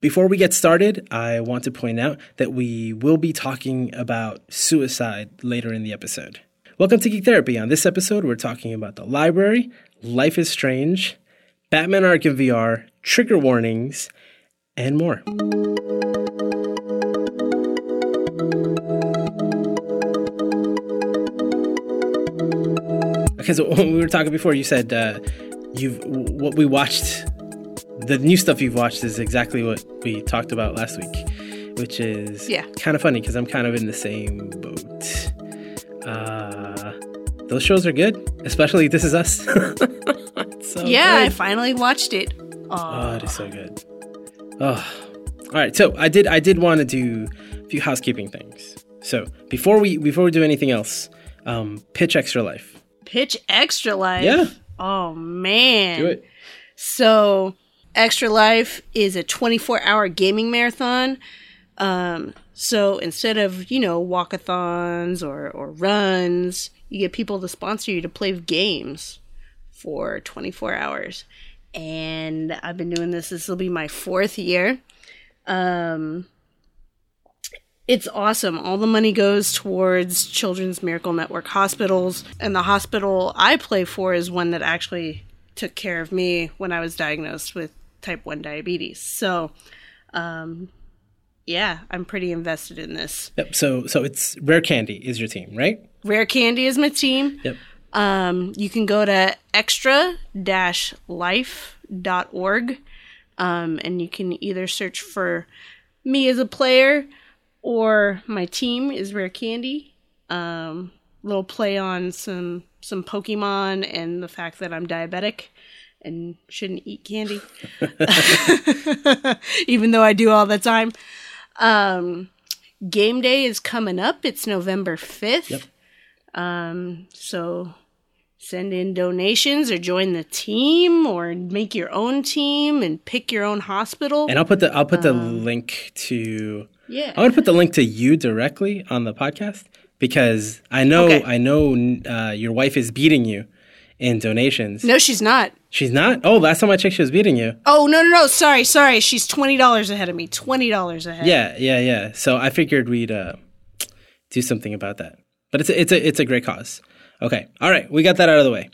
Before we get started, I want to point out that we will be talking about suicide later in the episode. Welcome to Geek Therapy. On this episode, we're talking about the library, Life is Strange, Batman Arkham VR, trigger warnings, and more. Okay, so when we were talking before, you said uh, you've what we watched the new stuff you've watched is exactly what we talked about last week, which is Yeah. kind of funny because I'm kind of in the same boat. Uh, those shows are good, especially This Is Us. So yeah, I finally watched it. Oh, it is so good. Oh, all right. So I did. I did want to do a few housekeeping things. So before we before we do anything else, um, pitch extra life. Pitch Extra Life. Yeah. Oh man. Do it. So, Extra Life is a 24 hour gaming marathon. Um, so instead of, you know, walkathons or, or runs, you get people to sponsor you to play games for 24 hours. And I've been doing this, this will be my fourth year. Um, it's awesome. All the money goes towards Children's Miracle Network hospitals. And the hospital I play for is one that actually took care of me when I was diagnosed with type 1 diabetes. So, um, yeah, I'm pretty invested in this. Yep. So so it's Rare Candy is your team, right? Rare Candy is my team. Yep. Um, you can go to extra-life.org um, and you can either search for me as a player or my team is Rare Candy. Um, little play on some some Pokemon and the fact that I'm diabetic and shouldn't eat candy, even though I do all the time. Um, game day is coming up. It's November fifth. Yep. Um, so send in donations or join the team or make your own team and pick your own hospital. And I'll put the I'll put the Um, link to yeah. I'm gonna put the link to you directly on the podcast because I know Okay. I know uh, your wife is beating you in donations. No, she's not. She's not. Oh, last time I checked, she was beating you. Oh no no no! Sorry sorry. She's twenty dollars ahead of me. Twenty dollars ahead. Yeah, yeah, yeah. So I figured we'd uh, do something about that. But it's a, it's a it's a great cause. Okay, all right, we got that out of the way.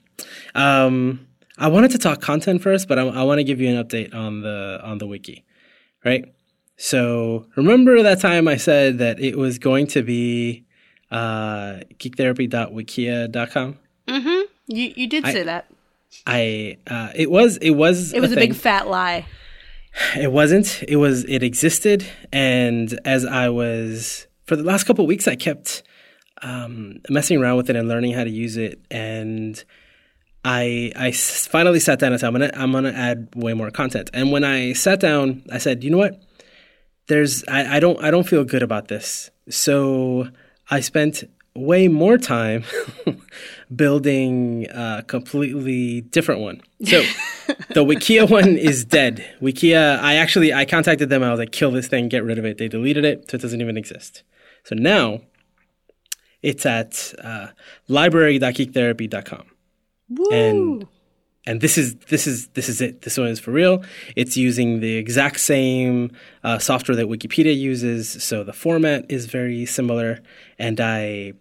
Um, I wanted to talk content first, but I, I want to give you an update on the on the wiki, right? So remember that time I said that it was going to be uh, geektherapy.wikia.com. Mm-hmm. You you did say that. I uh, it was it was It was a, thing. big fat lie. It wasn't. It was. It existed, and as I was for the last couple of weeks, I kept um, messing around with it and learning how to use it, and I I finally sat down and said, I'm gonna I'm gonna add way more content. And when I sat down, I said, you know what? There's I, I don't I don't feel good about this. So I spent way more time building a completely different one. So the Wikia one is dead. Wikia, I actually I contacted them. I was like, kill this thing, get rid of it. They deleted it, so it doesn't even exist. So now it's at uh, library.geektherapy.com. Woo. And- And this is this is this is it. This one is for real. It's using the exact same uh, software that Wikipedia uses, so the format is very similar. And I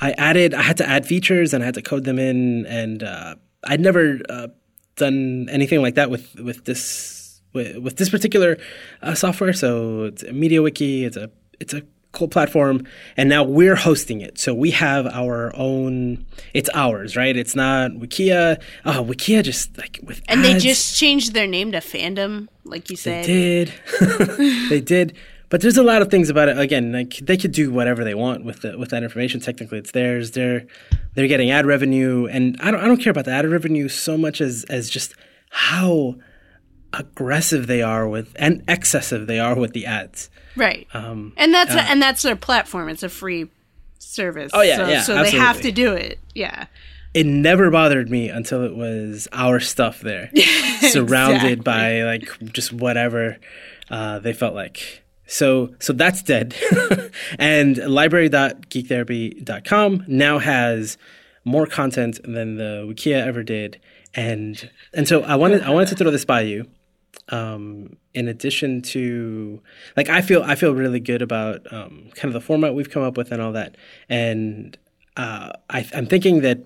I added I had to add features and I had to code them in, and uh, I'd never uh, done anything like that with with this with, with this particular uh, software. So it's a MediaWiki. It's a it's a cool platform, and now we're hosting it. So we have our own. It's ours, right? It's not Wikia. Oh, Wikia just like with and they just changed their name to Fandom, like you said. They did. they did. But there's a lot of things about it. Again, like they could do whatever they want with the, with that information. Technically, it's theirs. They're they're getting ad revenue, and I don't I don't care about the ad revenue so much as as just how aggressive they are with and excessive they are with the ads. Right. Um, and that's and that's their platform. It's a free service. Oh, yeah, so, yeah, So they have to do it. Yeah. it never bothered me until it was our stuff there, surrounded by like just whatever uh, they felt like. So so that's dead. and library.geektherapy.com now has more content than the Wikia ever did. And and so I wanted I wanted to throw this by you um, in addition to like I feel I feel really good about um, kind of the format we've come up with and all that, and uh, I, I'm thinking that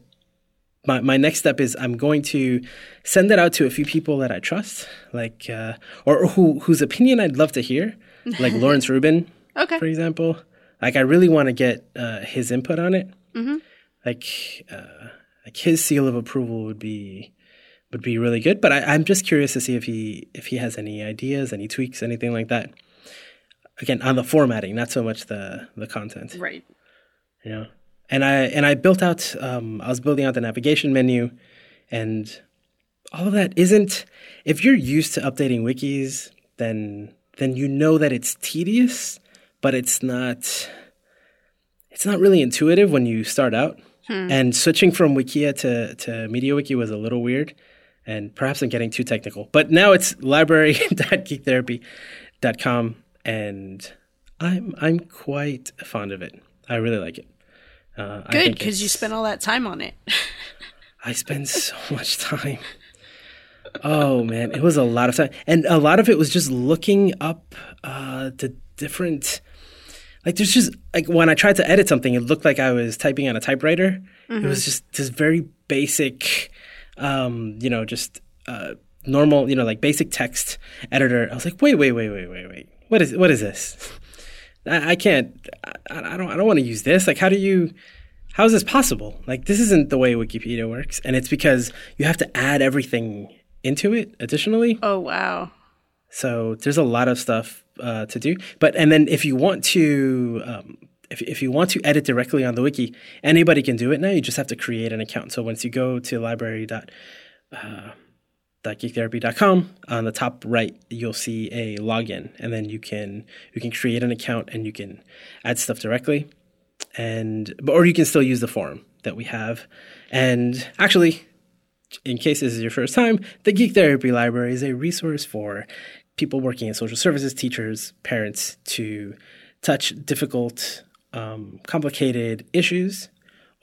my, my next step is I'm going to send it out to a few people that I trust, like uh, or, or who whose opinion I'd love to hear, like Lawrence Rubin, Okay. for example. Like I really want to get uh, his input on it. Like uh, like his seal of approval would be would be really good. But I, I'm just curious to see if he if he has any ideas, any tweaks, anything like that. Again, on the formatting, not so much the the content Right. you know and i and i built out um, i was building out the navigation menu and all of that isn't if you're used to updating wikis then then you know that it's tedious but it's not it's not really intuitive when you start out and switching from wikia to to mediawiki was a little weird and perhaps i'm getting too technical but now it's library.geektherapy.com and i'm i'm quite fond of it i really like it uh, Good, because you spent all that time on it. I spend so much time. Oh man, it was a lot of time, and a lot of it was just looking up uh, the different. Like there's just like when I tried to edit something, it looked like I was typing on a typewriter. It was just this very basic, um, you know, just uh, normal, you know, like basic text editor. I was like, wait, wait, wait, wait, wait, wait. What is what is this? I, I can't. I, I don't. I don't want to use this. Like, how do you? How is this possible? Like, this isn't the way Wikipedia works, and it's because you have to add everything into it additionally. Oh wow. So there's a lot of stuff uh, to do. But and then if you want to, um, if if you want to edit directly on the wiki, anybody can do it now. You just have to create an account. So once you go to library dot uh, geektherapy.com on the top right you'll see a login and then you can you can create an account and you can add stuff directly and or you can still use the forum that we have and actually in case this is your first time the geek therapy library is a resource for people working in social services teachers parents to touch difficult um, complicated issues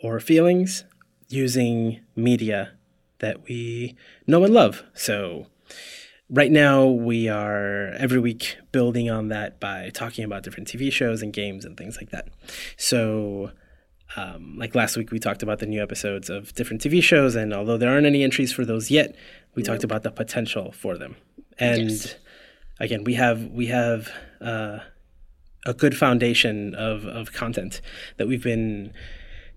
or feelings using media that we know and love. So, right now, we are every week building on that by talking about different TV shows and games and things like that. So, um, like last week, we talked about the new episodes of different TV shows, and although there aren't any entries for those yet, we talked about the potential for them. And Yes. again, we have we have uh, a good foundation of of content that we've been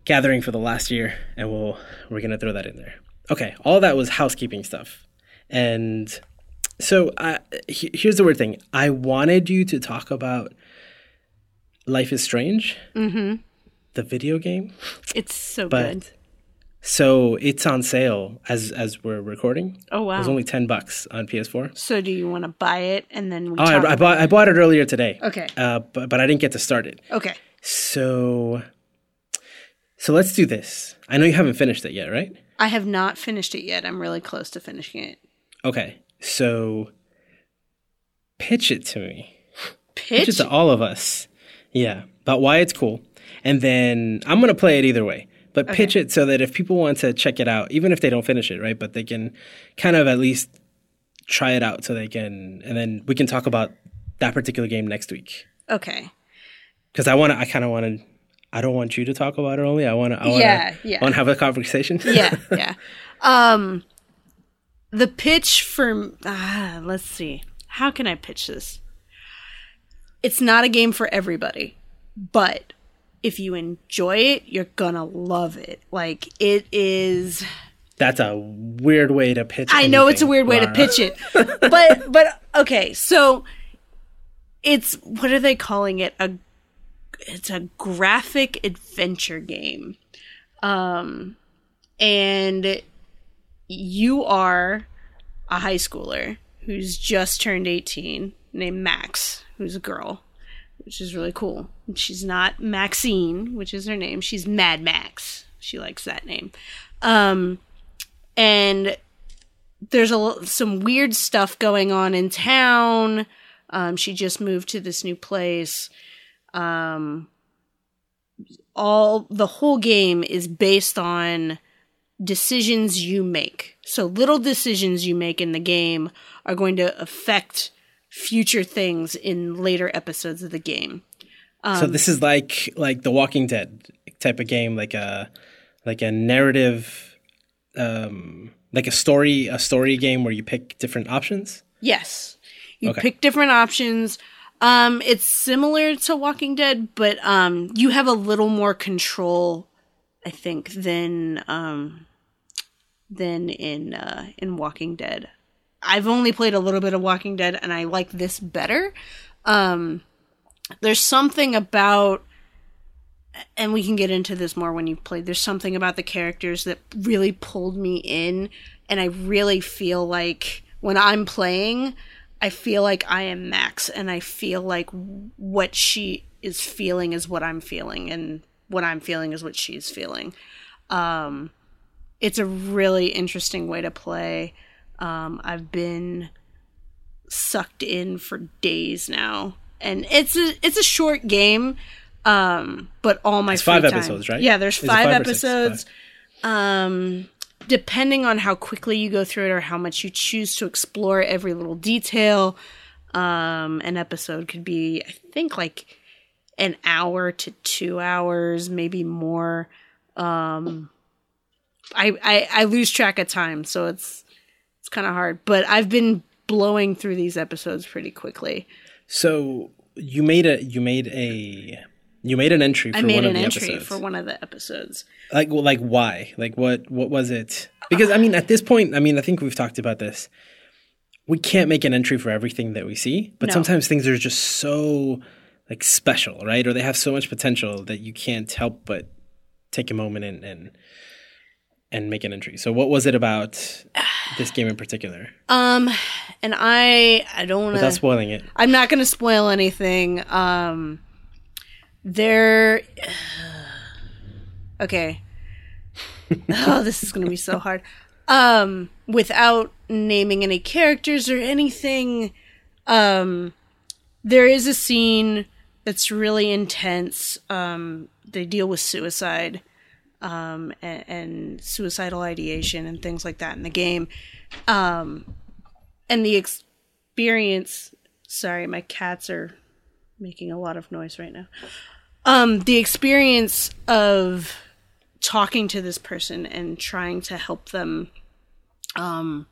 gathering for the last year, and we'll we're gonna throw that in there. Okay, all that was housekeeping stuff, and so uh, he- here's the weird thing: I wanted you to talk about Life is Strange, mm-hmm. The video game. It's so But- good. So it's on sale as as we're recording. Oh wow! It was only ten bucks on PS4. So do you want to buy it and then we Oh, I, I bought I bought it earlier today. Okay. uh, but but I didn't get to start it. Okay. So so let's do this. I know you haven't finished it yet, right? I have not finished it yet. I'm really close to finishing it. Okay. So pitch it to me. Pitch Pitch. it to all of us. Yeah. About why it's cool. And then I'm going to play it either way. But pitch it so that if people want to check it out, even if they don't finish it, right? But they can kind of at least try it out so they can, and then we can talk about that particular game next week. Okay. Because I want to, I kind of want to, I don't want you to talk about it only. I want to, I want to, Yeah, yeah. want to have a conversation. Yeah, yeah. Um the pitch for ah, let's see. How can I pitch this? It's not a game for everybody, but if you enjoy it, you're gonna love it. Like it is That's a weird way to pitch. It. I know it's a weird way to pitch it. but but okay, so it's what are they calling it? A it's a graphic adventure game. Um and you are a high schooler who's just turned 18 named Max, who's a girl, which is really cool. And she's not Maxine, which is her name. She's Mad Max. She likes that name. Um and there's a some weird stuff going on in town. Um, she just moved to this new place. Um, all the whole game is based on decisions you make. So little decisions you make in the game are going to affect future things in later episodes of the game. Um, so this is like like the Walking Dead type of game, like a like a narrative, um, like a story a story game where you pick different options. Yes, you Okay. pick different options. Um, it's similar to Walking Dead, but um, you have a little more control, I think, than um, than in uh, in Walking Dead. I've only played a little bit of Walking Dead, and I like this better. Um, there's something about, and we can get into this more when you've played. There's something about the characters that really pulled me in, and I really feel like when I'm playing, I feel like I am Max, and I feel like what she is feeling is what I'm feeling, and what I'm feeling is what she's feeling. Um, it's a really interesting way to play. Um, I've been sucked in for days now, and it's a it's a short game. Um, but all my It's five free time- episodes, right? Yeah, there's five, five episodes. Um, depending on how quickly you go through it or how much you choose to explore every little detail, um, an episode could be, I think, like an hour to two hours, maybe more. Um, I, I I lose track of time, so it's it's kind of hard. But I've been blowing through these episodes pretty quickly. So you made a you made a you made an entry for I made one of an the entry episodes. for one of the episodes. like well, like why like what what was it because i mean at this point i mean i think we've talked about this we can't make an entry for everything that we see but No. sometimes things are just so like special right or they have so much potential that you can't help but take a moment and and and make an entry so what was it about this game in particular Um, and I I don't want without to. spoiling it I'm not going to spoil anything. Um, there. Okay. oh, this is going to be so hard. Um, without naming any characters or anything, um, there is a scene that's really intense. Um, they deal with suicide, um, and, and suicidal ideation and things like that in the game. Um, and the experience sorry my cats are making a lot of noise right now um the experience of talking to this person and trying to help them um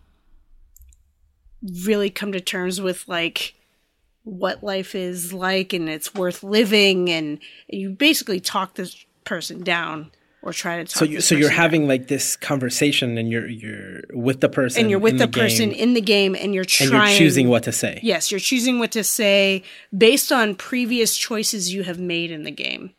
really come to terms with like what life is like and it's worth living and, and you basically talk this person down or try to talk so you so you're having like this conversation and you're you're with the person and you're with in the, person in the game and you're and trying you're choosing what to say Yes, you're choosing what to say based on previous choices you have made in the game.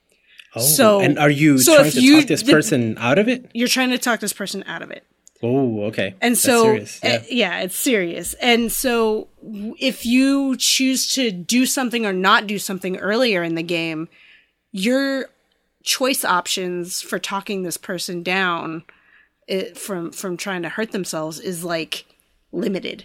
Oh, So- and are you so trying to you- talk this the- person out of it? You're trying to talk this person out of it. Oh, okay. And That's so serious. uh, Yeah. yeah, it's serious. And so if you choose to do something or not do something earlier in the game, your choice options for talking this person down it, from from trying to hurt themselves is like limited.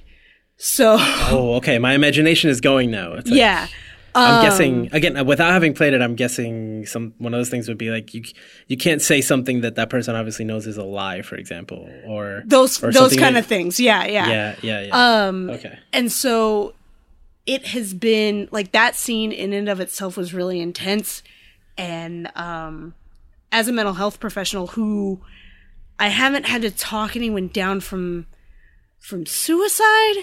So oh, okay. My imagination is going now. Like- yeah. I'm Um, guessing again uh, without having played it. I'm guessing some one of those things would be like you you can't say something that that person obviously knows is a lie, for example, or those or those kind that- of things. Yeah, yeah. Yeah, yeah, yeah. Um, okay. And so it has been like that scene in and of itself was really intense. And um, as a mental health professional who I haven't had to talk anyone down from from suicide,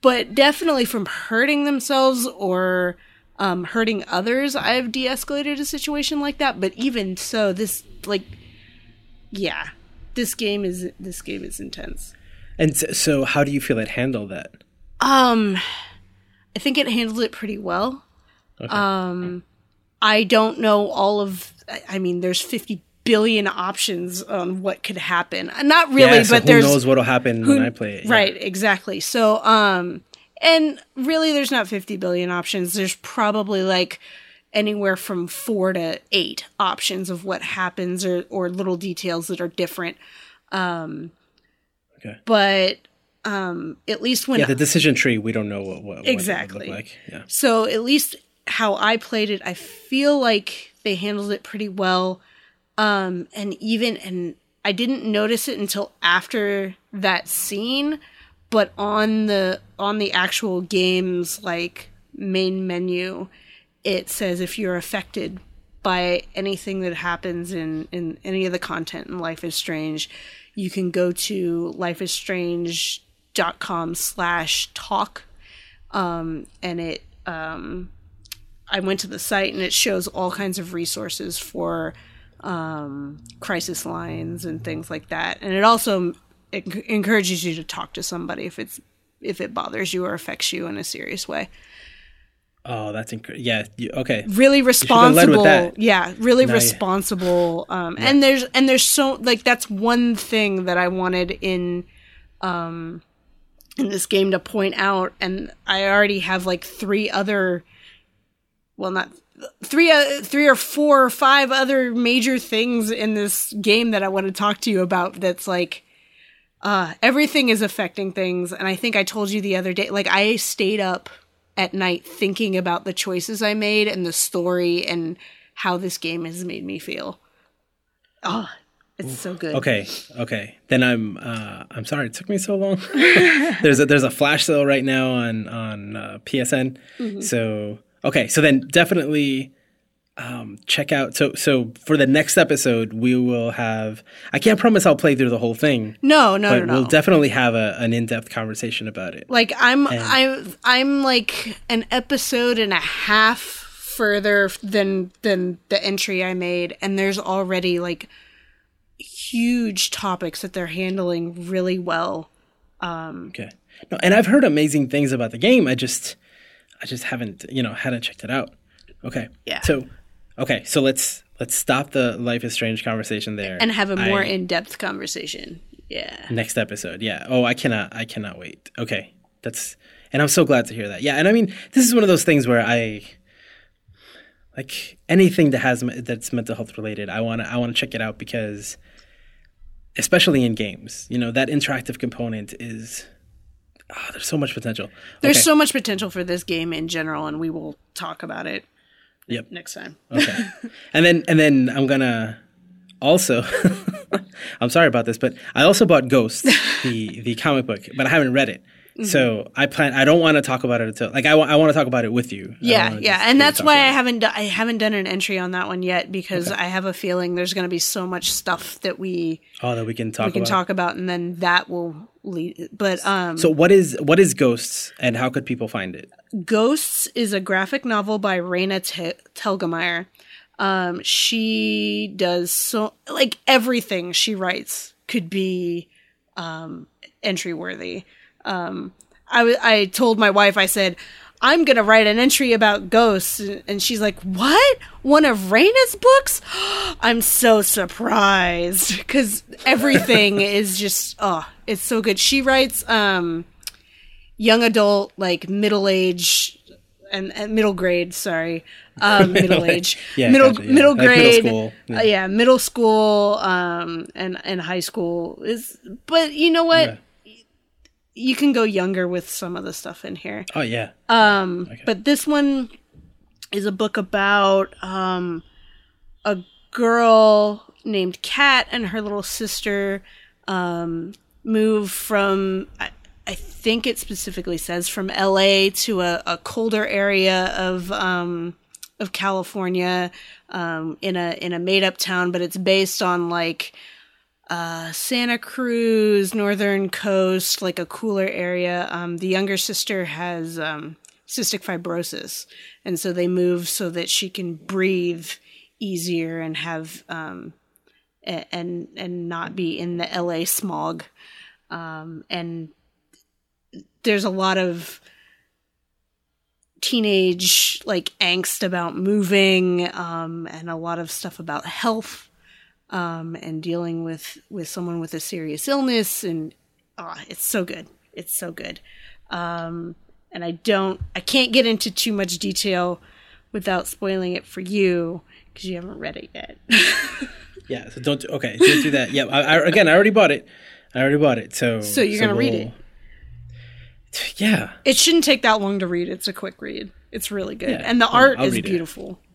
but definitely from hurting themselves or um, hurting others, I've de-escalated a situation like that. But even so, this like, yeah, this game is this game is intense. And so, how do you feel it handled that? Um, I think it handled it pretty well. Okay. Um, I don't know all of. I- I mean, there's 50 billion options on what could happen. Uh, Not really, yeah, so but who there's knows what'll happen when I play it? yeah. right, exactly. So, um, and really, there's not 50 billion options. There's probably like anywhere from four to eight options of what happens or or little details that are different. Um, Okay. but um, at least when Yeah, the decision tree. We don't know what what what Exactly. look like. Yeah. So at least how I played it, I feel like they handled it pretty well. Um, and even and I didn't notice it until after that scene, but on the on the actual game's like main menu, it says if you're affected by anything that happens in in any of the content in Life is Strange, you can go to lifeisstrange.com slash talk um, and it um, I went to the site and it shows all kinds of resources for um, crisis lines and things like that. And it also it encourages you to talk to somebody if it's if it bothers you or affects you in a serious way. Oh, that's incredible. Yeah. You, okay. Really responsible. Yeah, really No, yeah. responsible. Um, and there's and there's so like that's one thing that I wanted in um in this game to point out, and I already have like three other, well, not three, uh, three or four or five other major things in this game that I want to talk to you about. That's like. Uh, everything is affecting things, and I think I told you the other day. Like I stayed up at night thinking about the choices I made and the story and how this game has made me feel. Oh, it's so good. Okay. Okay. Then I'm uh, I'm sorry it took me so long. there's a there's a flash sale right now on on uh, PSN. Mm-hmm. So okay. So then definitely um, check out. So so for the next episode we will have. I can't promise I'll play through the whole thing, No, no, but no, no. we'll definitely have a, an in depth conversation about it. like I'm, I'm, I'm like an episode and a half further than than the entry I made, and there's already like huge topics that they're handling really well. Okay. No, and I've heard amazing things about the game. I just I just haven't, you know, hadn't checked it out. Okay. Yeah. So okay, so let's let's stop the Life is Strange conversation there. And have a more I- in-depth conversation. Yeah. next episode. Yeah. Oh, I cannot I cannot wait. Okay. That's and I'm so glad to hear that. Yeah, and I mean, this is one of those things where I like anything that has that's mental health related. I want to I want to check it out because especially in games, you know, that interactive component is ah, there's so much potential. There's Okay. so much potential for this game in general, and we will talk about it Yep. next time. Okay. and then and then I'm gonna also I'm sorry about this, but I also bought Ghost, the the comic book, but I haven't read it. Mm-hmm. So I plan. I don't want to talk about it until like I want. I want to talk about it with you. Yeah, yeah, and that's why I haven't do- I haven't done an entry on that one yet because I have a feeling there's going to be so much stuff that we Oh, that we can talk we can about. talk about, and then that will lead. But um, So what is what is Ghosts, and how could people find it? Ghosts is a graphic novel by Raina Te- Telgemeier. Um, she does so like everything she writes could be um, entry worthy. Um, I w- I told my wife I said I'm gonna write an entry about ghosts, and she's like, "What? One of Raina's books? I'm so surprised because everything is just oh, it's so good. She writes um young adult, like middle age and, and middle grade. Sorry, um, middle age, Yeah, middle gotcha, yeah. middle Like middle grade, school, yeah. yeah. Uh, yeah, middle school, um, and and high school is. But you know what? You can go younger with some of the stuff in here. Oh yeah. Um, but this one is a book about um, a girl named Kat and her little sister um, move from. I, I think it specifically says from L.A. to a, a colder area of um, of California um, in a in a made up town, but it's based on like uh, Santa Cruz, northern coast, like a cooler area. Um, the younger sister has um, cystic fibrosis, and so they move so that she can breathe easier and have um, and and not be in the LA smog. Um, and there's a lot of teenage like angst about moving um, and a lot of stuff about health um, and dealing with with someone with a serious illness and ah, it's so good it's so good um, and i don't i can't get into too much detail without spoiling it for you because you haven't read it yet Yeah. So don't. Okay. Don't do that. Yeah. I, I, again, I already bought it. I already bought it. So. So you're gonna read it? Yeah. it shouldn't take that long to read it's a quick read it's really good Yeah, and the art I'll is beautiful. it.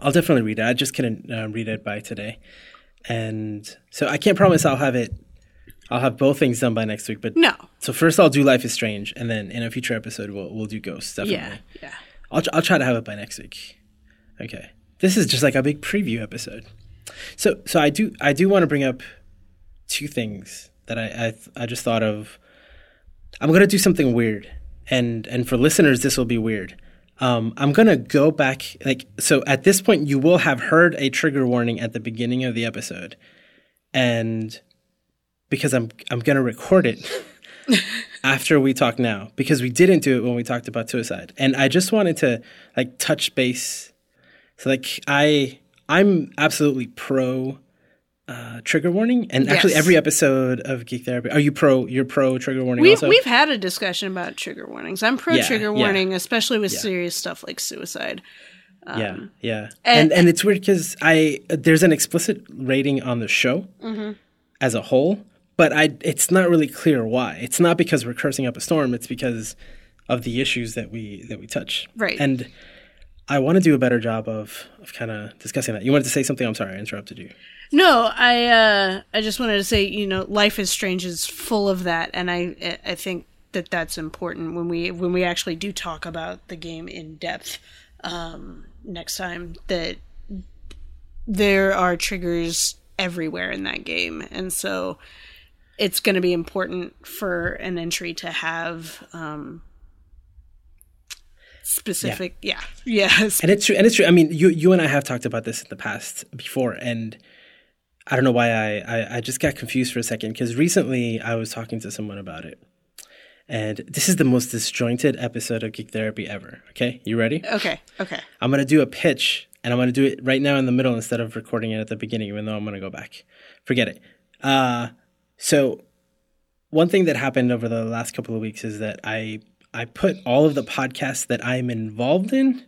I'll definitely read it. I just couldn't uh, read it by today. and so I can't promise I'll have it. I'll have both things done by next week. But No. so first I'll do Life is Strange, and then in a future episode we'll we'll do Ghosts. Definitely. Yeah. Yeah. I'll I'll try to have it by next week. Okay. This is just like a big preview episode. So so I do I do want to bring up two things that I I, I just thought of. I'm gonna do something weird, and and for listeners this will be weird. Um, I'm gonna go back like so. At this point, you will have heard a trigger warning at the beginning of the episode, and because I'm I'm gonna record it after we talk now because we didn't do it when we talked about suicide, and I just wanted to like touch base. So like I I'm absolutely pro uh, trigger warning, and actually Yes. every episode of Geek Therapy. Are you pro? You're pro trigger warning We've also. we've had a discussion about trigger warnings. I'm pro Yeah, trigger yeah. warning, especially with serious stuff like suicide. yeah, yeah, and and- and it's weird because I there's an explicit rating on the show Mm-hmm. as a whole, but I it's not really clear why. It's not because we're cursing up a storm. It's because of the issues that we that we touch. Right. And I want to do a better job of of kind of discussing that. You wanted to say something? I'm sorry, I interrupted you. No, I uh, I just wanted to say, you know, Life is Strange is full of that, and I I think that that's important when we when we actually do talk about the game in depth um, next time. That there are triggers everywhere in that game, and so it's going to be important for an entry to have um, specific, yeah, yeah, And it's true. And it's true. I mean, you you and I have talked about this in the past before, and I don't know why I I, I just got confused for a second because recently I was talking to someone about it, and this is the most disjointed episode of Geek Therapy ever. Okay, you ready? okay, okay, I'm gonna do a pitch, and I'm gonna do it right now in the middle instead of recording it at the beginning, even though I'm gonna go back. Forget it. Uh, so one thing that happened over the last couple of weeks is that I I put all of the podcasts that I'm involved in,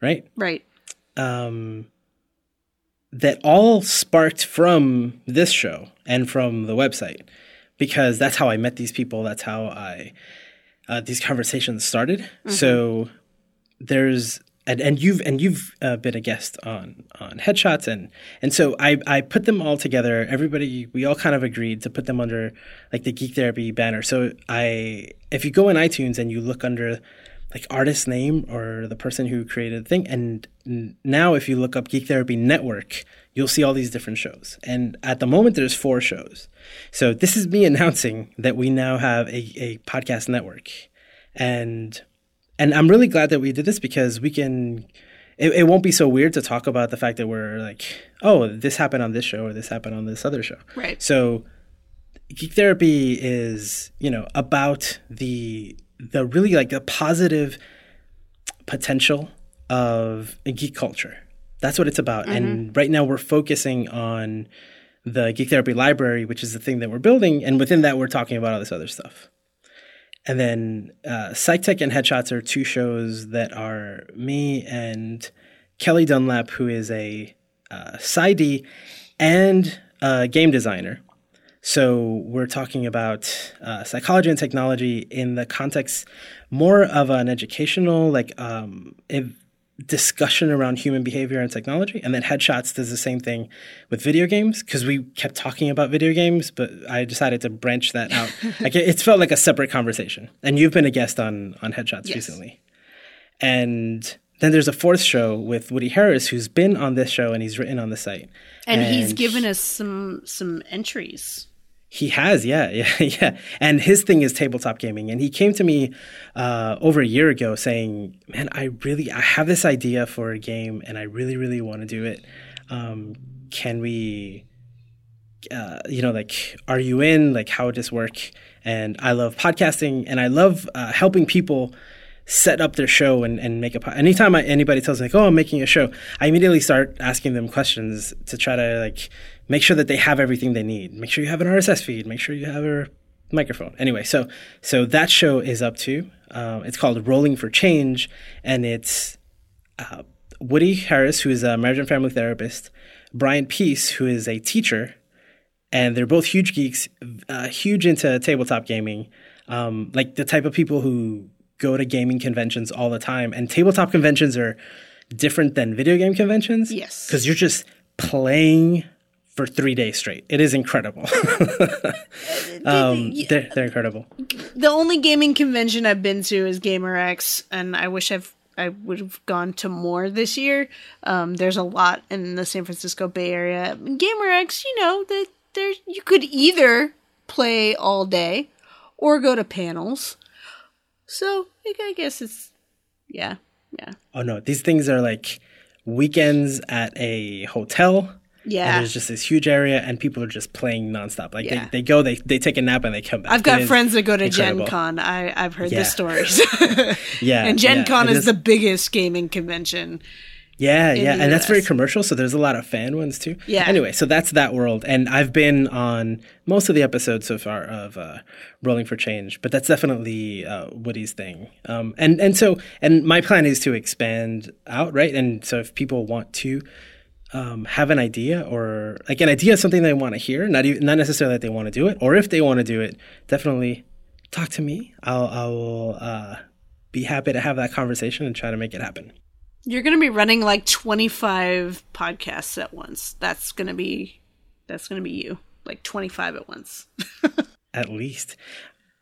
right? right, um, that all sparked from this show and from the website because that's how I met these people. That's how I uh, these conversations started. So there's and, and you've and you've uh, been a guest on on headshots and and so I I put them all together. Everybody we all kind of agreed to put them under like the Geek Therapy banner. So I if you go in iTunes and you look under like artist name or the person who created the thing. And now, if you look up Geek Therapy Network, you'll see all these different shows. And at the moment, there's four shows. So this is me announcing that we now have a, a podcast network, and and I'm really glad that we did this because we can. It, it won't be so weird to talk about the fact that we're like, oh, this happened on this show or this happened on this other show. right. So geek therapy is, you know, about the the really like the positive potential of geek culture. That's what it's about. And right now we're focusing on the Geek Therapy Library, which is the thing that we're building, and within that we're talking about all this other stuff. And then uh, Psych Tech and Headshots are two shows that are me and Kelly Dunlap, who is a uh, PsyD and a game designer. So we're talking about uh, psychology and technology in the context more of an educational, like um, discussion around human behavior and technology. And then Headshots does the same thing with video games because we kept talking about video games, but I decided to branch that out. like it, it's felt like a separate conversation. And you've been a guest on on Headshots Yes. recently. And then there's a fourth show with Woody Harris, who's been on this show and he's written on the site. And, he's given us some some entries. He has, yeah, yeah, yeah. And his thing is tabletop gaming. And he came to me uh, over a year ago saying, "Man, I really, I have this idea for a game, and I really, really want to do it. Um, can we, uh, you know, like, are you in? Like, how would this work?" And I love podcasting, and I love uh, helping people set up their show and, and make a anytime I, anybody tells me like oh i'm making a show i immediately start asking them questions to try to like make sure that they have everything they need. Make sure you have an rss feed. Make sure you have a microphone. Anyway so so that show is up to um, it's called rolling for change and it's uh, woody harris who is a marriage and family therapist brian peace who is a teacher and they're both huge geeks, uh, huge into tabletop gaming, um, like the type of people who go to gaming conventions all the time. And tabletop conventions are different than video game conventions. Yes. because you're just playing for three days straight. It is incredible. um, they're, they're incredible. The only gaming convention I've been to is GamerX, and I wish I've I would have gone to more this year. Um, there's a lot in the San Francisco Bay Area. GamerX, you know, that there you could either play all day or go to panels. So I guess it's yeah, yeah. Oh no, these things are like weekends at a hotel. Yeah. And there's just this huge area and people are just playing nonstop. Like yeah. they, they go, they, they take a nap and they come back. I've got friends that go to incredible. Gen Con. I, I've heard yeah. the stories. yeah. And Gen yeah. Con is, is the biggest gaming convention. Yeah, yeah, and that's very commercial. So there's a lot of fan ones too. Yeah. Anyway, so that's that world, and I've been on most of the episodes so far of uh, Rolling for Change, but that's definitely uh, Woody's thing. Um, and and so and my plan is to expand out, right? And so if people want to um, have an idea or like an idea of something they want to hear, not even, not necessarily that they want to do it, or if they want to do it, definitely talk to me. I'll I will uh, be happy to have that conversation and try to make it happen. You're going to be running like 25 podcasts at once. That's going to be that's going to be you. Like 25 at once. at least.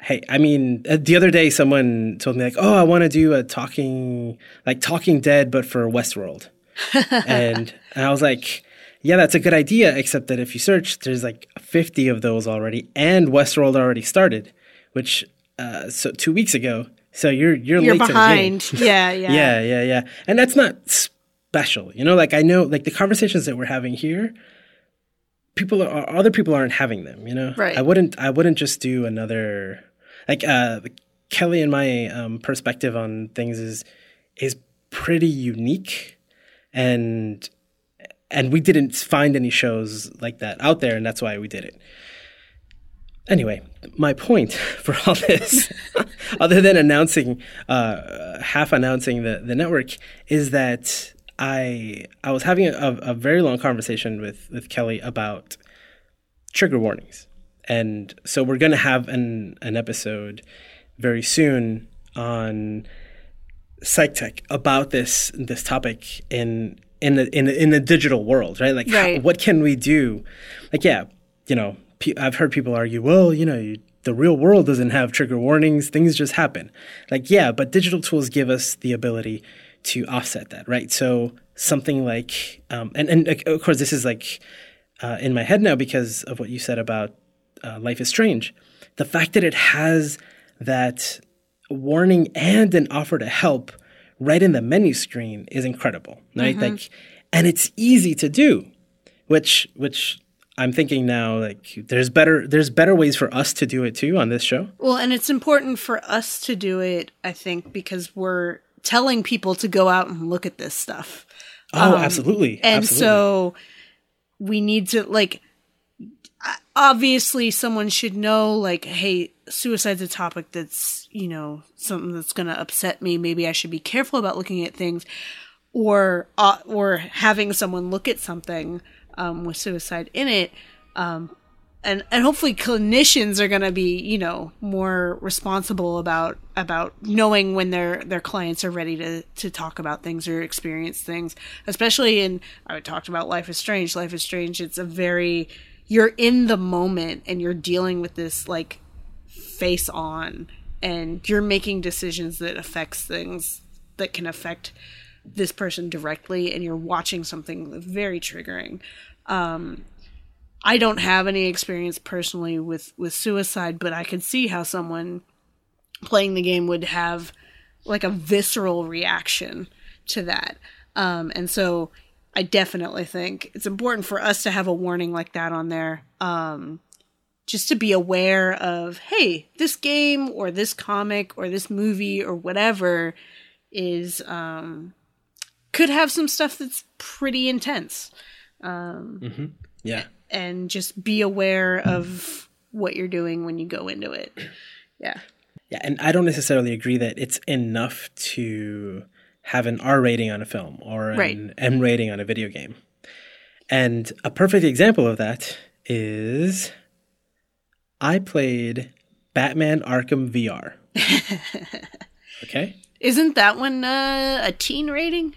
Hey, I mean, uh, the other day someone told me like, "Oh, I want to do a talking like Talking Dead but for Westworld." and, and I was like, "Yeah, that's a good idea, except that if you search, there's like 50 of those already and Westworld already started, which uh, so 2 weeks ago so you're you're, you're late behind. To the game. yeah, yeah, yeah, yeah, yeah. And that's not special, you know. Like I know, like the conversations that we're having here, people are other people aren't having them. You know, right? I wouldn't I wouldn't just do another like uh, Kelly and my um, perspective on things is is pretty unique, and and we didn't find any shows like that out there, and that's why we did it. Anyway, my point for all this, other than announcing, uh, half announcing the, the network, is that I I was having a, a very long conversation with, with Kelly about trigger warnings. And so we're going to have an, an episode very soon on psych tech about this this topic in in the in the, in the digital world, right? Like, right. How, what can we do? Like, yeah, you know, I've heard people argue, well, you know, you, the real world doesn't have trigger warnings. Things just happen. Like, yeah, but digital tools give us the ability to offset that, right? So something like, um, and, and of course, this is like uh, in my head now because of what you said about uh, Life is Strange. The fact that it has that warning and an offer to help right in the menu screen is incredible, right? Mm-hmm. Like, and it's easy to do, which which I'm thinking now like there's better there's better ways for us to do it too on this show. Well, and it's important for us to do it, I think, because we're telling people to go out and look at this stuff. Oh, um, absolutely. And absolutely. so we need to like obviously someone should know like hey suicide's a topic that's you know something that's going to upset me maybe i should be careful about looking at things or uh, or having someone look at something um, with suicide in it. Um, and, and hopefully clinicians are going to be, you know, more responsible about, about knowing when their, their clients are ready to, to talk about things or experience things, especially in, I talked about Life is Strange. Life is Strange. It's a very, you're in the moment and you're dealing with this like face on and you're making decisions that affects things that can affect this person directly and you're watching something very triggering. Um, I don't have any experience personally with, with suicide, but I could see how someone playing the game would have like a visceral reaction to that. Um, and so I definitely think it's important for us to have a warning like that on there. Um, just to be aware of, hey, this game or this comic or this movie or whatever is um, could have some stuff that's pretty intense. Um, mm-hmm. Yeah. And just be aware of what you're doing when you go into it. Yeah. Yeah. And I don't necessarily agree that it's enough to have an R rating on a film or an right. M rating on a video game. And a perfect example of that is I played Batman Arkham VR. okay. Isn't that one uh, a teen rating?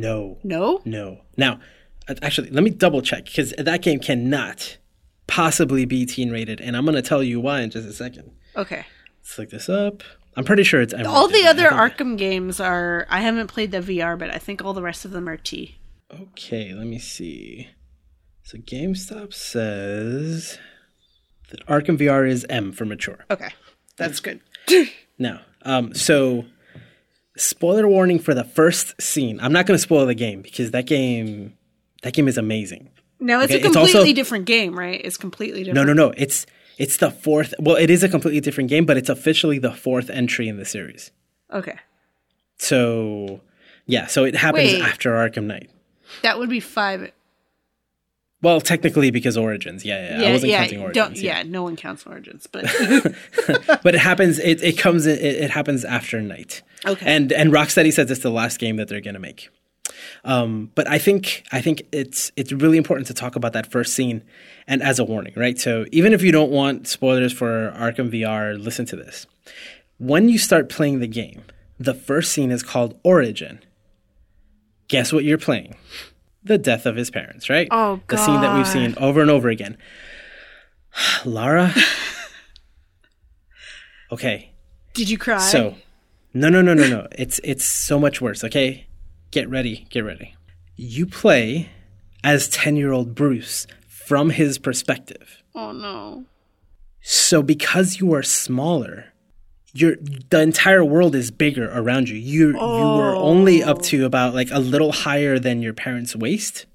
No. No? No. Now, uh, actually, let me double check because that game cannot possibly be teen rated, and I'm going to tell you why in just a second. Okay. Let's look this up. I'm pretty sure it's All the other Arkham games are. I haven't played the VR, but I think all the rest of them are T. Okay, let me see. So GameStop says that Arkham VR is M for mature. Okay. That's good. Now, um, so spoiler warning for the first scene. I'm not going to spoil the game because that game, that game is amazing. No, it's Okay, a it's completely also- different game, right? It's completely different. No, no, no. It's it's the fourth. Well, it is a completely different game, but it's officially the fourth entry in the series. Okay. So yeah, so it happens Wait. after Arkham Knight. That would be five. Well, technically because Origins. Yeah, yeah. I wasn't counting don't, Origins. yeah. no one counts Origins, but but it happens. It, it comes. It, it happens after Knight. Okay. And and Rocksteady says it's the last game that they're gonna make. Um, but I think I think it's it's really important to talk about that first scene, and as a warning, right? So even if you don't want spoilers for Arkham VR, listen to this. When you start playing the game, the first scene is called Origin. Guess what you're playing? The death of his parents, right? Oh, God. The scene that we've seen over and over again. Lara. okay, did you cry? so, no, no, no, no, no. It's it's so much worse. Okay, get ready, get ready. You play as ten year old Bruce from his perspective. oh no. So because you are smaller, your the entire world is bigger around you. You you are only up to oh. about like a little higher than your parents' waist,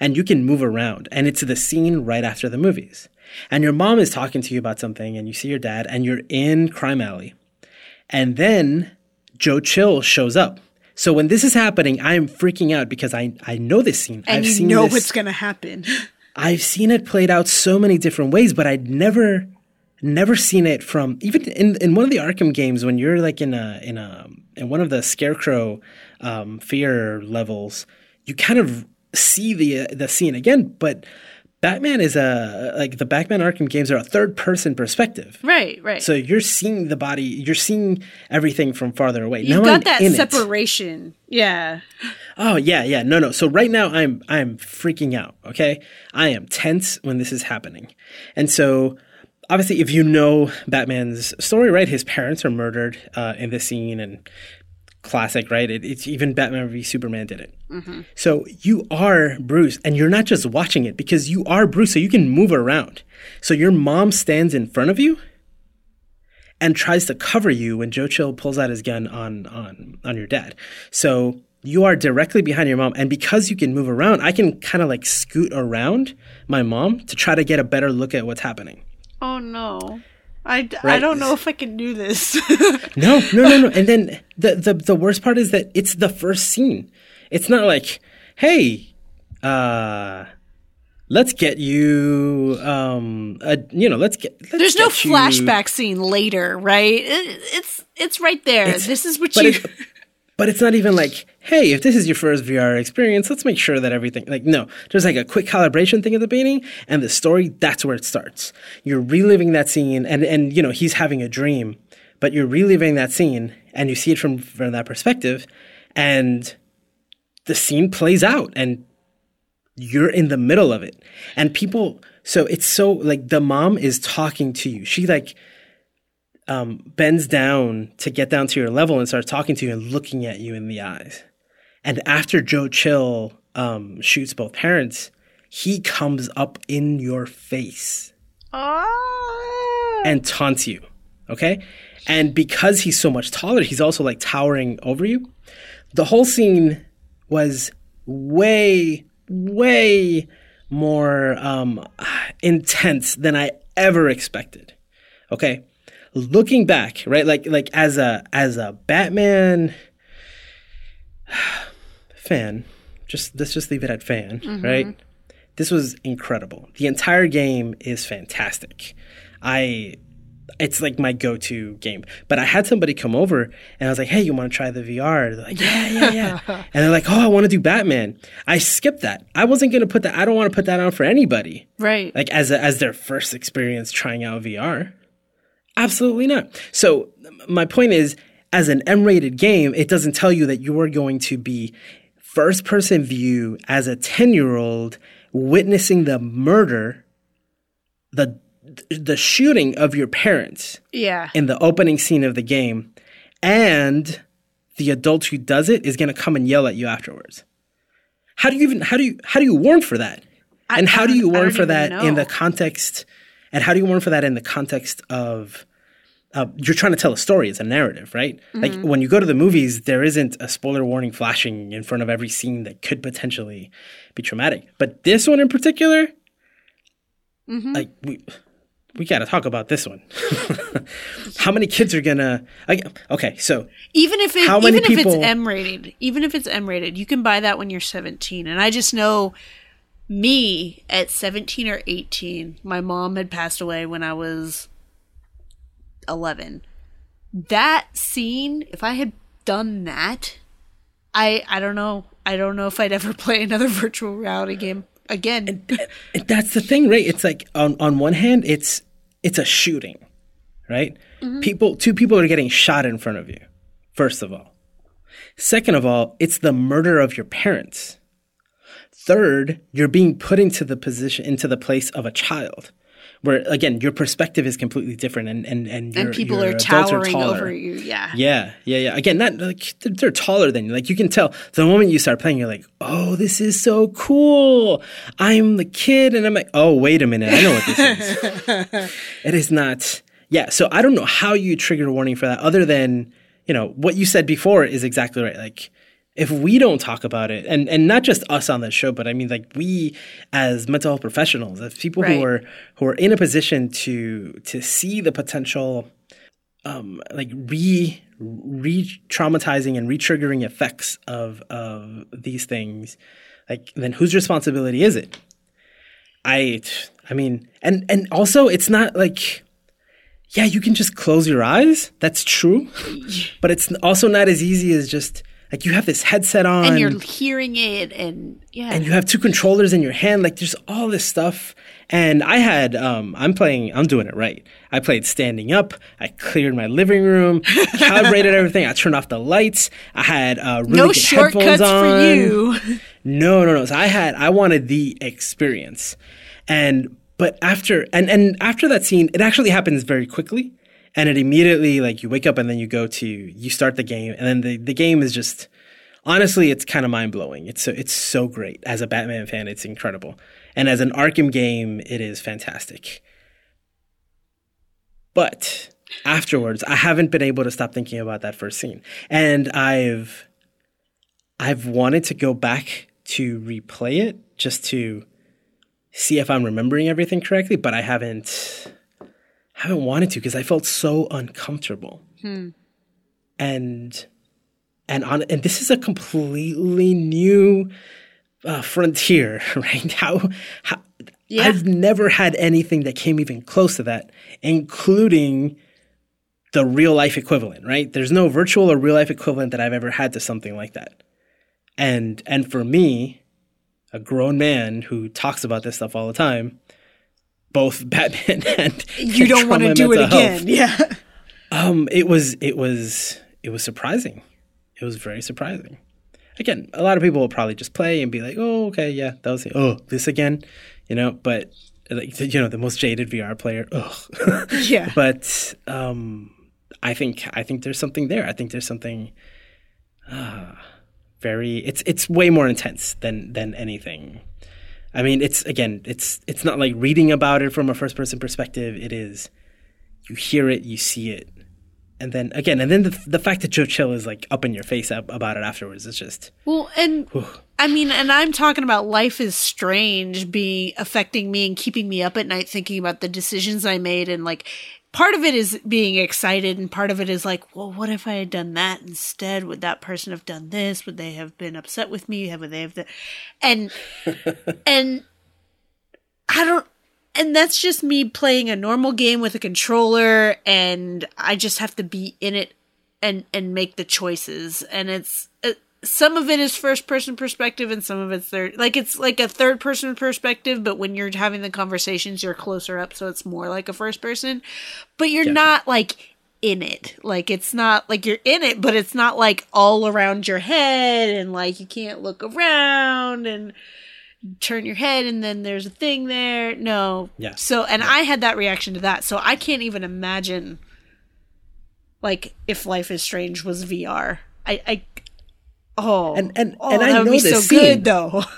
and you can move around. And it's the scene right after the movies. And your mom is talking to you about something, and you see your dad, and you're in Crime Alley, and then Joe Chill shows up. So when this is happening, I am freaking out because I I know this scene. And I've you seen know this, what's gonna happen. I've seen it played out so many different ways, but I'd never never seen it from even in, in one of the Arkham games when you're like in a in a in one of the scarecrow um, fear levels, you kind of see the the scene again, but Batman is a like the Batman Arkham games are a third person perspective. right, right. So you're seeing the body, you're seeing everything from farther away. You've I'm got that in it. separation. Yeah. Oh yeah, yeah. No, no. So right now I'm I'm freaking out, okay? I am tense when this is happening. And so obviously if you know Batman's story, right? His parents are murdered uh, in this scene and classic, right? It, it's even Batman v Superman did it. So you are Bruce and you're not just watching it because you are Bruce so you can move around. So your mom stands in front of you and tries to cover you when Joe Chill pulls out his gun on on on your dad. So you are directly behind your mom, and because you can move around, I can kind of like scoot around my mom to try to get a better look at what's happening. Oh no. I, Right. don't know if I can do this. No, no, no, no. And then the the the worst part is that it's the first scene. It's not like, hey, uh let's get you um a, you know, let's get let's There's no get you- flashback scene later, right? It, it's it's right there. It's- this is what you. it- But it's not even like, hey, if this is your first VR experience, let's make sure that everything like no, there's like a quick calibration thing at the beginning, and the story that's where it starts. You're reliving that scene, and and you know he's having a dream, but you're reliving that scene, and you see it from from that perspective, and the scene plays out, and you're in the middle of it, and people. So it's so like the mom is talking to you. She like um, bends down to get down to your level and starts talking to you and looking at you in the eyes. And after Joe Chill um, shoots both parents, he comes up in your face Ah. and taunts you. Okay? And because he's so much taller, he's also like towering over you. The whole scene was way, way more um, intense than I ever expected. Okay? Looking back, right? Like like as a as a Batman fan, just let's just leave it at fan, mm-hmm. right? This was incredible. The entire game is fantastic. I it's like my go-to game. But I had somebody come over and I was like, "Hey, you want to try the VR?" They're like, "Yeah, yeah, yeah." and they're like, "Oh, I want to do Batman." I skipped that. I wasn't going to put that I don't want to put that on for anybody. right. Like as a, as their first experience trying out VR. Absolutely not. So my point is as an M-rated game, it doesn't tell you that you are going to be first person view as a 10 year old witnessing the murder, the the shooting of your parents Yeah. in the opening scene of the game, and the adult who does it is going to come and yell at you afterwards. How do you even how do you how do you warn for that? And how do I you warn for that in the context? And how do you warn for that in the context of uh, you're trying to tell a story? It's a narrative, right? Like Mm-hmm. when you go to the movies, there isn't a spoiler warning flashing in front of every scene that could potentially be traumatic. But this one in particular, Mm-hmm. like we we got to talk about this one. how many kids are gonna? Like, okay, so Even if it, even if people- it's M rated, even if it's M rated, you can buy that when you're 17. And I just know me at 17 or 18, my mom had passed away when I was 11. That scene, if I had done that, I I don't know. I don't know if I'd ever play another virtual reality game again. And that's the thing, right? It's like on on one hand, it's it's a shooting, right? Mm-hmm. People, two people are getting shot in front of you. First of all, second of all, it's the murder of your parents. Third, you're being put into the position, into the place of a child, where again your perspective is completely different, and and and, and people are towering taller. over you. Yeah. Yeah, yeah, yeah. Again, not like they're, they're taller than you. Like you can tell the moment you start playing, you're like, "Oh, this is so cool." I'm the kid, and I'm like, "Oh, wait a minute, I know what this is." it is not. Yeah. So I don't know how you trigger a warning for that, other than you know what you said before is exactly right. Like if we don't talk about it, and and not just us on the show, but I mean like we as mental health professionals, as people Right. who are who are in a position to to see the potential um, like re re traumatizing and re triggering effects of of these things, like then whose responsibility is it? I I mean, and and also it's not like yeah, you can just close your eyes. That's true, but it's also not as easy as just like you have this headset on And you're hearing it, and yeah. and you have two controllers in your hand like there's all this stuff and i had um i'm playing i'm doing it right i played standing up i cleared my living room calibrated everything i turned off the lights i had uh really no good shortcuts headphones on for you. no, no, no. So I had I wanted the experience. And but after and and after that scene, it actually happens very quickly. And it immediately like you wake up and then you go to you start the game and then the, the game is just honestly it's kind of mind blowing. It's so it's so great. As a Batman fan, it's incredible. And as an Arkham game, it is fantastic. But afterwards, I haven't been able to stop thinking about that first scene. And I've I've wanted to go back to replay it just to see if I'm remembering everything correctly, but I haven't haven't wanted to because I felt so uncomfortable. And and on and this is a completely new uh, frontier, right? How how Yeah. I've never had anything that came even close to that, including the real life equivalent, right? There's no virtual or real life equivalent that I've ever had to something like that. And and for me, a grown man who talks about this stuff all the time, both Batman and you don't want to do it again. health, Yeah. um, it was it was it was surprising. It was very surprising. Again, a lot of people will probably just play and be like, "Oh, okay, yeah, that was it. Oh, this again," you know. But like you know, the most jaded VR player, ugh. Yeah. but um, I think I think there's something there. I think there's something uh, very. It's it's way more intense than than anything. I mean, it's again, it's it's not like reading about it from a first person perspective. It is you hear it, you see it, and then again, and then the the fact that Joe Chill is like up in your face about it afterwards. is just Well, and I mean, and I'm talking about life is strange being affecting me and keeping me up at night thinking about the decisions I made and like part of it is being excited and part of it is like, well, what if I had done that instead? Would that person have done this? Would they have been upset with me? Would they have the and and I don't and that's just me playing a normal game with a controller and I just have to be in it and and make the choices and it's some of it is first person perspective and some of it's third like it's like a third person perspective but when you're having the conversations you're closer up so it's more like a first person but you're not like in it. Like it's not like you're in it, but it's not like all around your head and like you can't look around and turn your head and then there's a thing there. No. Yeah. So and I had that reaction to that. So I can't even imagine like if Life is Strange was VR. I I Oh, And- and- oh, and I know this so scene. good though.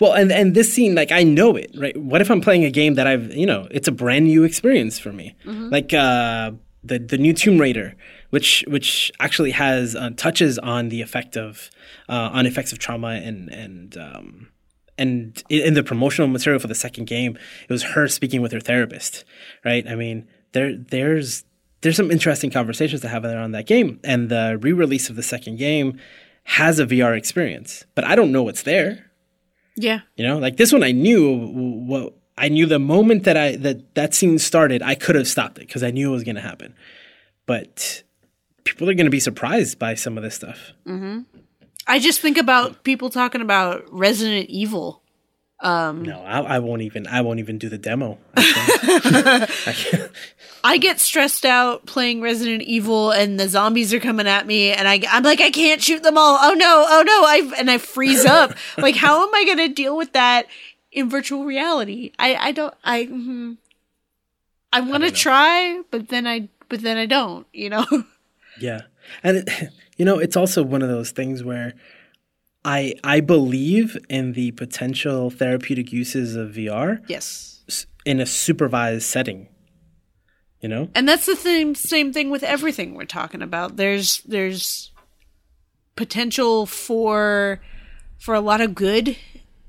Well, and and this scene, like I know it, right? What if I'm playing a game that I've, you know, it's a brand new experience for me, like uh, the the new Tomb Raider, which which actually has uh, touches on the effect of uh, on effects of trauma and and um, and in the promotional material for the second game, it was her speaking with her therapist, right? I mean, there there's there's some interesting conversations to have around that game, and the re-release of the second game has a VR experience, but I don't know what's there. yeah. You know, like this one, I knew what I knew the moment that I that that scene started, I could have stopped it because I knew it was going to happen. But people are going to be surprised by some of this stuff. Mm-hmm. I just think about people talking about Resident Evil. No, I, I won't even. I won't even do the demo. I. I. I get stressed out playing Resident Evil and the zombies are coming at me and I, I'm like, I can't shoot them all. Oh no, oh no. I, and I freeze up. like, how am I going to deal with that in virtual reality? I, I don't, I, mm, I want to try, but then I, but then I don't, you know? Yeah, and it, you know, it's also one of those things where I I believe in the potential therapeutic uses of VR yes. in a supervised setting. You know, And that's the same same thing with everything we're talking about. There's there's potential for for a lot of good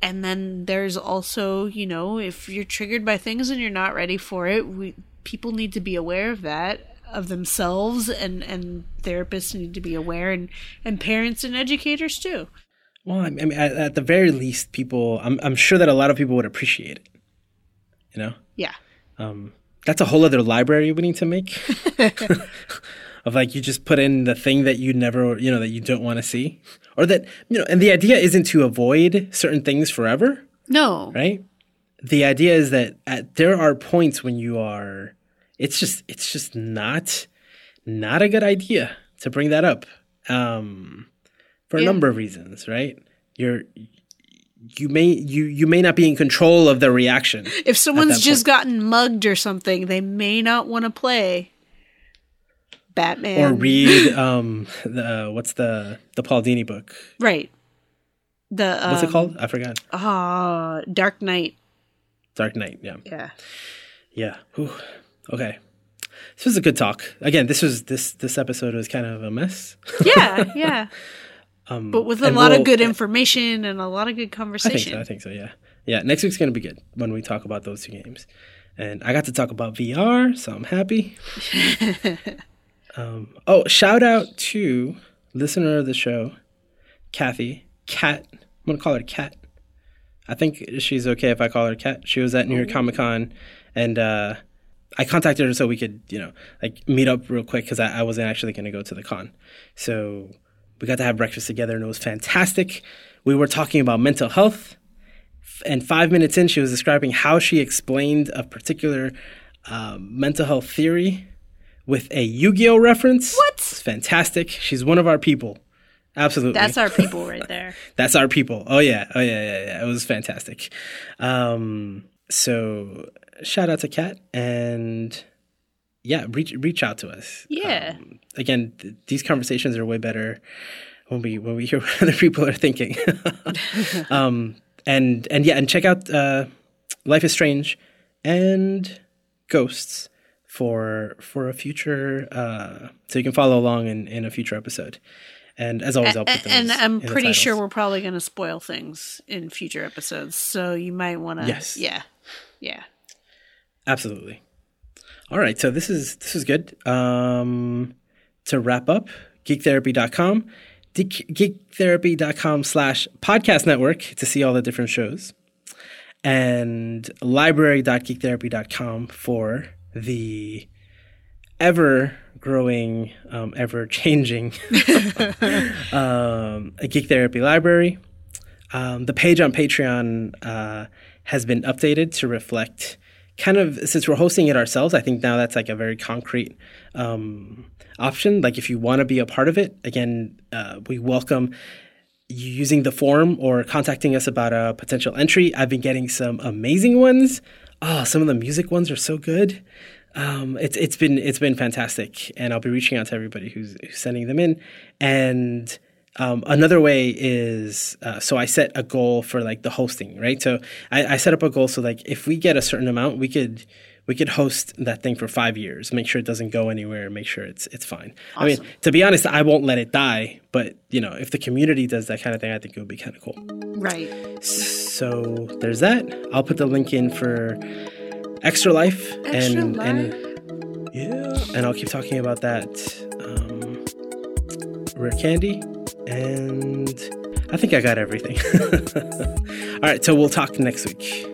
and then there's also, you know, if you're triggered by things and you're not ready for it, we people need to be aware of that of themselves and and therapists need to be aware and and parents and educators too. Well, I mean, at, at the very least, people. I'm I'm sure that a lot of people would appreciate it. You know, Yeah. um, that's a whole other library we need to make. of like you just put in the thing that you never, you know, that you don't want to see, or that you know. And the idea isn't to avoid certain things forever, No. right? The idea is that at, there are points when you are. It's just it's just not not a good idea to bring that up. Um, for a number of reasons, right? You're you may you you may not be in control of the reaction. If someone's just gotten mugged or something, they may not want to play Batman Or read um the what's the the Paul Dini book? Right. The What's um, it called? I forgot. Ah, Dark Night. Dark Night. Yeah, Yeah. yeah. Whew. Okay, this was a good talk. Again, this was this this episode was kind of a mess. Yeah, yeah. Um, But with a lot we'll- of good information and a lot of good conversation. I think so. I think so. Yeah, yeah. Next week's gonna be good when we talk about those two games, and I got to talk about VR, so I'm happy. um, oh, shout out to listener of the show, Kathy Cat. I'm gonna call her Cat. I think she's okay if I call her Cat. She was at New York Comic Con, and uh, I contacted her so we could, you know, like meet up real quick because I, I wasn't actually to go to the con. So we got to have breakfast together, and it was fantastic. We were talking about mental health, and five minutes in, she was describing how she explained a particular um, mental health theory with a Yu-Gi-Oh reference. What? It's fantastic. She's one of our people. Absolutely. That's our people right there. That's our people. Oh yeah. Oh yeah. Yeah. Yeah. It was fantastic. Um, so shout out to Kat and yeah, reach reach out to us. Yeah. Um, again, th- these conversations are way better when we when we hear what other people are thinking. um, and and yeah, and check out uh, Life is Strange and Ghosts for for a future uh, so you can follow along in, in a future episode. And as always, I'll put those and I'm pretty sure we're probably going to spoil things in future episodes. So you might want to. Yes. Yeah. Yeah. Absolutely. All right, so this is this is good. Um, to wrap up, geektherapy.com, geektherapy.com slash podcast network to see all the different shows, and library.geektherapy.com for the ever growing, um, ever changing um, a Geek Therapy library. Um, the page on Patreon uh, has been updated to reflect kind of since we're hosting it ourselves, I think now that's like a very concrete um, option. Like if you want to be a part of it, again, uh, we welcome you using the form or contacting us about a potential entry. I've been getting some amazing ones. Oh, some of the music ones are so good. Um, it's it's been it's been fantastic, and I'll be reaching out to everybody who's, who's sending them in. And um, another way is uh, so I set a goal for like the hosting, right? So I, I set up a goal so like if we get a certain amount, we could we could host that thing for five years, make sure it doesn't go anywhere, make sure it's it's fine. Awesome. I mean, to be honest, I won't let it die, but you know, if the community does that kind of thing, I think it would be kind of cool. Right. So there's that. I'll put the link in for Extra Life Extra and life. and yeah, and I'll keep talking about that um, rare candy, and I think I got everything. All right, so we'll talk next week.